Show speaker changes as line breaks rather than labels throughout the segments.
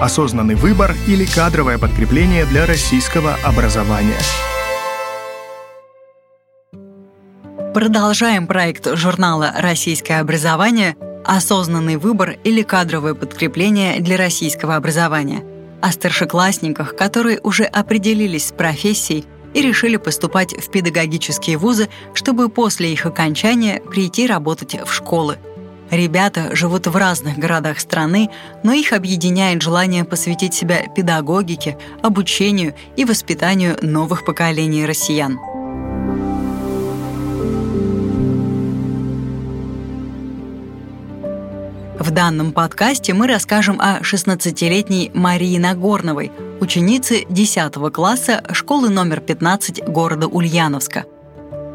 осознанный выбор или кадровое подкрепление для российского образования.
Продолжаем проект журнала «Российское образование. Осознанный выбор или кадровое подкрепление для российского образования» о старшеклассниках, которые уже определились с профессией и решили поступать в педагогические вузы, чтобы после их окончания прийти работать в школы. Ребята живут в разных городах страны, но их объединяет желание посвятить себя педагогике, обучению и воспитанию новых поколений россиян. В данном подкасте мы расскажем о 16-летней Марии Нагорновой, ученице 10 класса школы номер 15 города Ульяновска.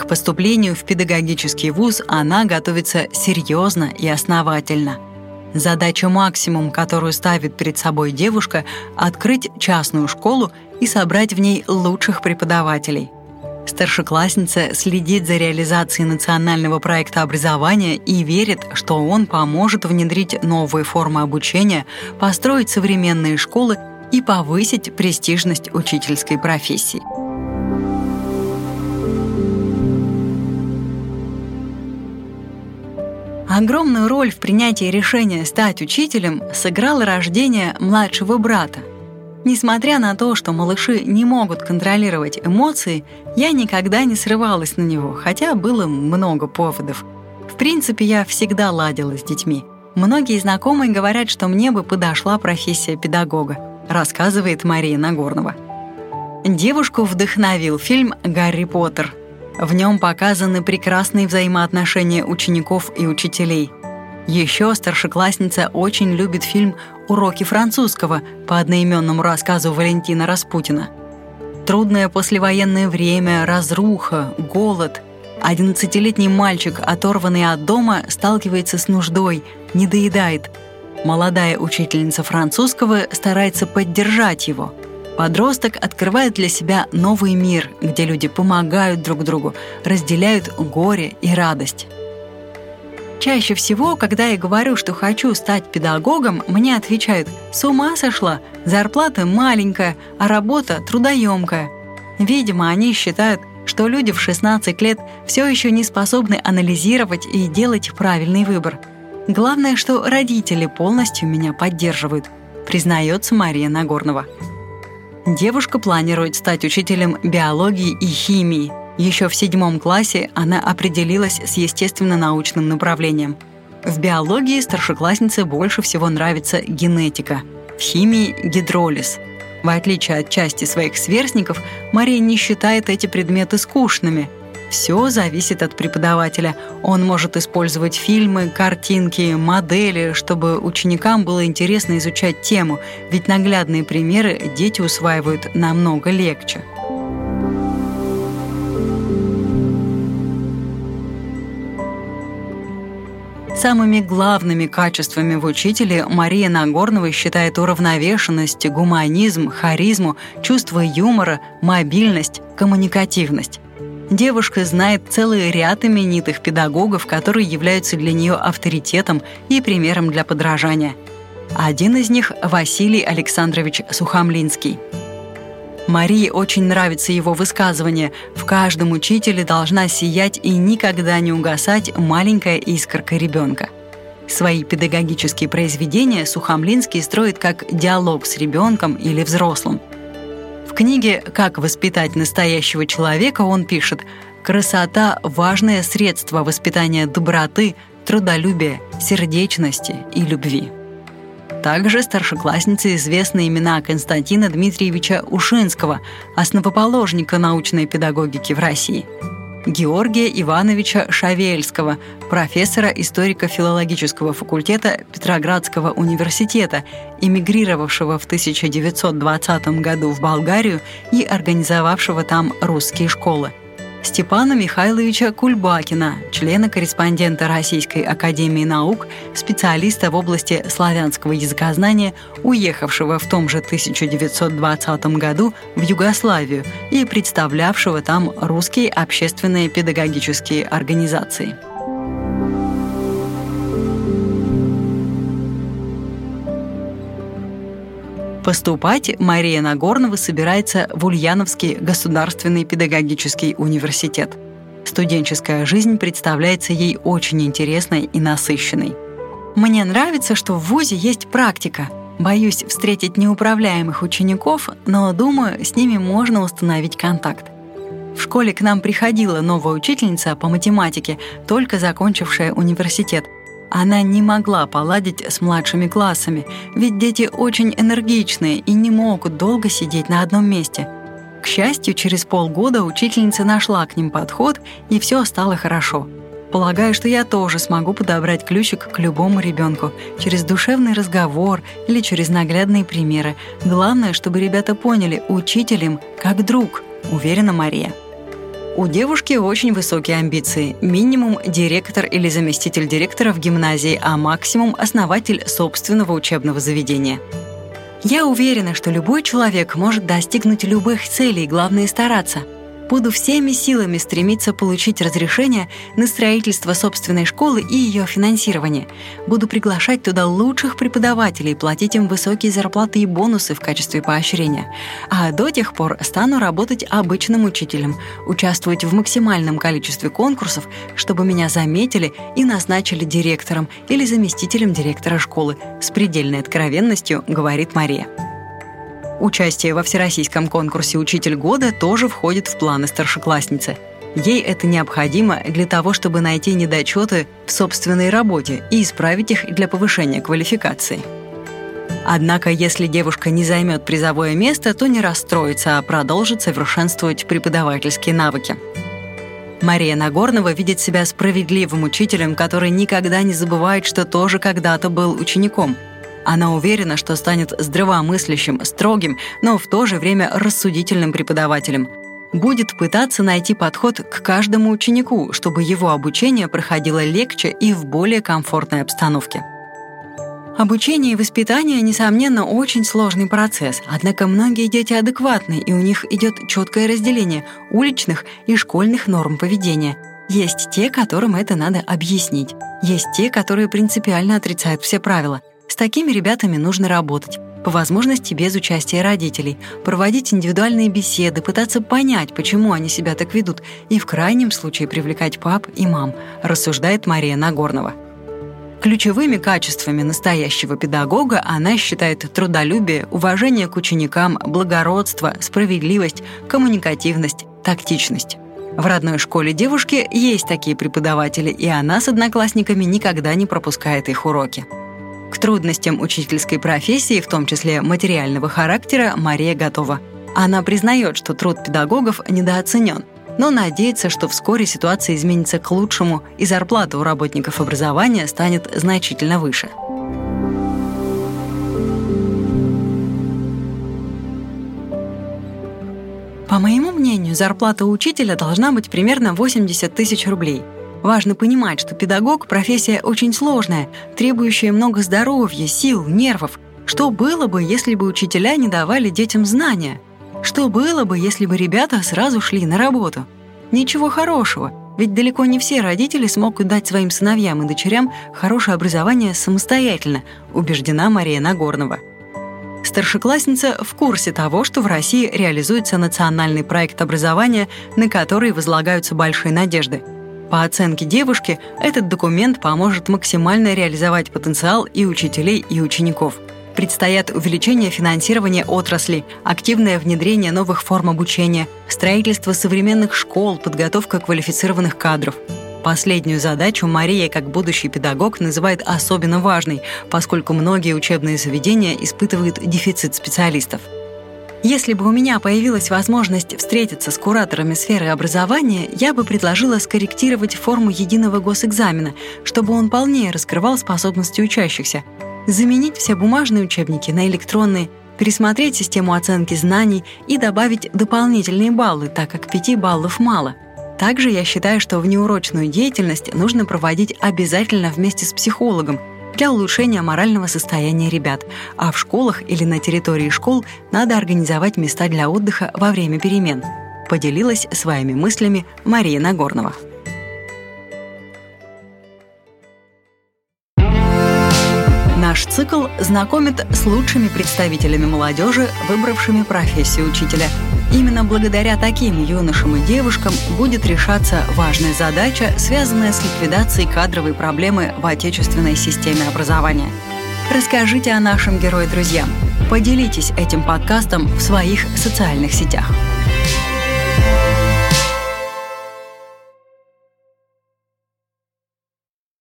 К поступлению в педагогический вуз она готовится серьезно и основательно. Задача максимум, которую ставит перед собой девушка — открыть частную школу и собрать в ней лучших преподавателей — Старшеклассница следит за реализацией национального проекта образования и верит, что он поможет внедрить новые формы обучения, построить современные школы и повысить престижность учительской профессии. Огромную роль в принятии решения стать учителем сыграло рождение младшего брата, Несмотря на то, что малыши не могут контролировать эмоции, я никогда не срывалась на него, хотя было много поводов. В принципе, я всегда ладила с детьми. Многие знакомые говорят, что мне бы подошла профессия педагога, рассказывает Мария Нагорнова. Девушку вдохновил фильм «Гарри Поттер». В нем показаны прекрасные взаимоотношения учеников и учителей – еще старшеклассница очень любит фильм «Уроки французского» по одноименному рассказу Валентина Распутина. Трудное послевоенное время, разруха, голод. Одиннадцатилетний мальчик, оторванный от дома, сталкивается с нуждой, не доедает. Молодая учительница французского старается поддержать его. Подросток открывает для себя новый мир, где люди помогают друг другу, разделяют горе и радость. Чаще всего, когда я говорю, что хочу стать педагогом, мне отвечают «С ума сошла? Зарплата маленькая, а работа трудоемкая». Видимо, они считают, что люди в 16 лет все еще не способны анализировать и делать правильный выбор. Главное, что родители полностью меня поддерживают, признается Мария Нагорнова. Девушка планирует стать учителем биологии и химии – еще в седьмом классе она определилась с естественно-научным направлением. В биологии старшекласснице больше всего нравится генетика, в химии – гидролиз. В отличие от части своих сверстников, Мария не считает эти предметы скучными. Все зависит от преподавателя. Он может использовать фильмы, картинки, модели, чтобы ученикам было интересно изучать тему, ведь наглядные примеры дети усваивают намного легче. Самыми главными качествами в учителе Мария Нагорнова считает уравновешенность, гуманизм, харизму, чувство юмора, мобильность, коммуникативность. Девушка знает целый ряд именитых педагогов, которые являются для нее авторитетом и примером для подражания. Один из них – Василий Александрович Сухомлинский – Марии очень нравится его высказывание «В каждом учителе должна сиять и никогда не угасать маленькая искорка ребенка». Свои педагогические произведения Сухомлинский строит как диалог с ребенком или взрослым. В книге «Как воспитать настоящего человека» он пишет «Красота – важное средство воспитания доброты, трудолюбия, сердечности и любви». Также старшекласснице известны имена Константина Дмитриевича Ушинского, основоположника научной педагогики в России, Георгия Ивановича Шавельского, профессора историко-филологического факультета Петроградского университета, эмигрировавшего в 1920 году в Болгарию и организовавшего там русские школы. Степана Михайловича Кульбакина, члена-корреспондента Российской академии наук, специалиста в области славянского языкознания, уехавшего в том же 1920 году в Югославию и представлявшего там русские общественные педагогические организации. Поступать Мария Нагорнова собирается в Ульяновский государственный педагогический университет. Студенческая жизнь представляется ей очень интересной и насыщенной. Мне нравится, что в ВУЗе есть практика. Боюсь встретить неуправляемых учеников, но думаю, с ними можно установить контакт. В школе к нам приходила новая учительница по математике, только закончившая университет. Она не могла поладить с младшими классами, ведь дети очень энергичные и не могут долго сидеть на одном месте. К счастью, через полгода учительница нашла к ним подход, и все стало хорошо. Полагаю, что я тоже смогу подобрать ключик к любому ребенку через душевный разговор или через наглядные примеры. Главное, чтобы ребята поняли, учителем как друг, уверена Мария. У девушки очень высокие амбиции. Минимум – директор или заместитель директора в гимназии, а максимум – основатель собственного учебного заведения. Я уверена, что любой человек может достигнуть любых целей, главное – стараться – буду всеми силами стремиться получить разрешение на строительство собственной школы и ее финансирование. Буду приглашать туда лучших преподавателей, платить им высокие зарплаты и бонусы в качестве поощрения. А до тех пор стану работать обычным учителем, участвовать в максимальном количестве конкурсов, чтобы меня заметили и назначили директором или заместителем директора школы. С предельной откровенностью говорит Мария. Участие во всероссийском конкурсе «Учитель года» тоже входит в планы старшеклассницы. Ей это необходимо для того, чтобы найти недочеты в собственной работе и исправить их для повышения квалификации. Однако, если девушка не займет призовое место, то не расстроится, а продолжит совершенствовать преподавательские навыки. Мария Нагорнова видит себя справедливым учителем, который никогда не забывает, что тоже когда-то был учеником – она уверена, что станет здравомыслящим, строгим, но в то же время рассудительным преподавателем. Будет пытаться найти подход к каждому ученику, чтобы его обучение проходило легче и в более комфортной обстановке. Обучение и воспитание, несомненно, очень сложный процесс, однако многие дети адекватны, и у них идет четкое разделение уличных и школьных норм поведения. Есть те, которым это надо объяснить. Есть те, которые принципиально отрицают все правила. Такими ребятами нужно работать. По возможности без участия родителей, проводить индивидуальные беседы, пытаться понять, почему они себя так ведут, и в крайнем случае привлекать пап и мам, рассуждает Мария Нагорнова. Ключевыми качествами настоящего педагога она считает трудолюбие, уважение к ученикам, благородство, справедливость, коммуникативность, тактичность. В родной школе девушки есть такие преподаватели, и она с одноклассниками никогда не пропускает их уроки. К трудностям учительской профессии, в том числе материального характера, Мария готова. Она признает, что труд педагогов недооценен, но надеется, что вскоре ситуация изменится к лучшему и зарплата у работников образования станет значительно выше. По моему мнению, зарплата учителя должна быть примерно 80 тысяч рублей – Важно понимать, что педагог – профессия очень сложная, требующая много здоровья, сил, нервов. Что было бы, если бы учителя не давали детям знания? Что было бы, если бы ребята сразу шли на работу? Ничего хорошего, ведь далеко не все родители смогут дать своим сыновьям и дочерям хорошее образование самостоятельно, убеждена Мария Нагорнова. Старшеклассница в курсе того, что в России реализуется национальный проект образования, на который возлагаются большие надежды – по оценке девушки, этот документ поможет максимально реализовать потенциал и учителей, и учеников. Предстоят увеличение финансирования отрасли, активное внедрение новых форм обучения, строительство современных школ, подготовка квалифицированных кадров. Последнюю задачу Мария, как будущий педагог, называет особенно важной, поскольку многие учебные заведения испытывают дефицит специалистов. Если бы у меня появилась возможность встретиться с кураторами сферы образования, я бы предложила скорректировать форму единого госэкзамена, чтобы он полнее раскрывал способности учащихся, заменить все бумажные учебники на электронные, пересмотреть систему оценки знаний и добавить дополнительные баллы, так как 5 баллов мало. Также я считаю, что внеурочную деятельность нужно проводить обязательно вместе с психологом, для улучшения морального состояния ребят, а в школах или на территории школ надо организовать места для отдыха во время перемен. Поделилась своими мыслями Мария Нагорнова. Наш цикл знакомит с лучшими представителями молодежи, выбравшими профессию учителя. Именно благодаря таким юношам и девушкам будет решаться важная задача, связанная с ликвидацией кадровой проблемы в отечественной системе образования. Расскажите о нашем герое друзьям. Поделитесь этим подкастом в своих социальных сетях.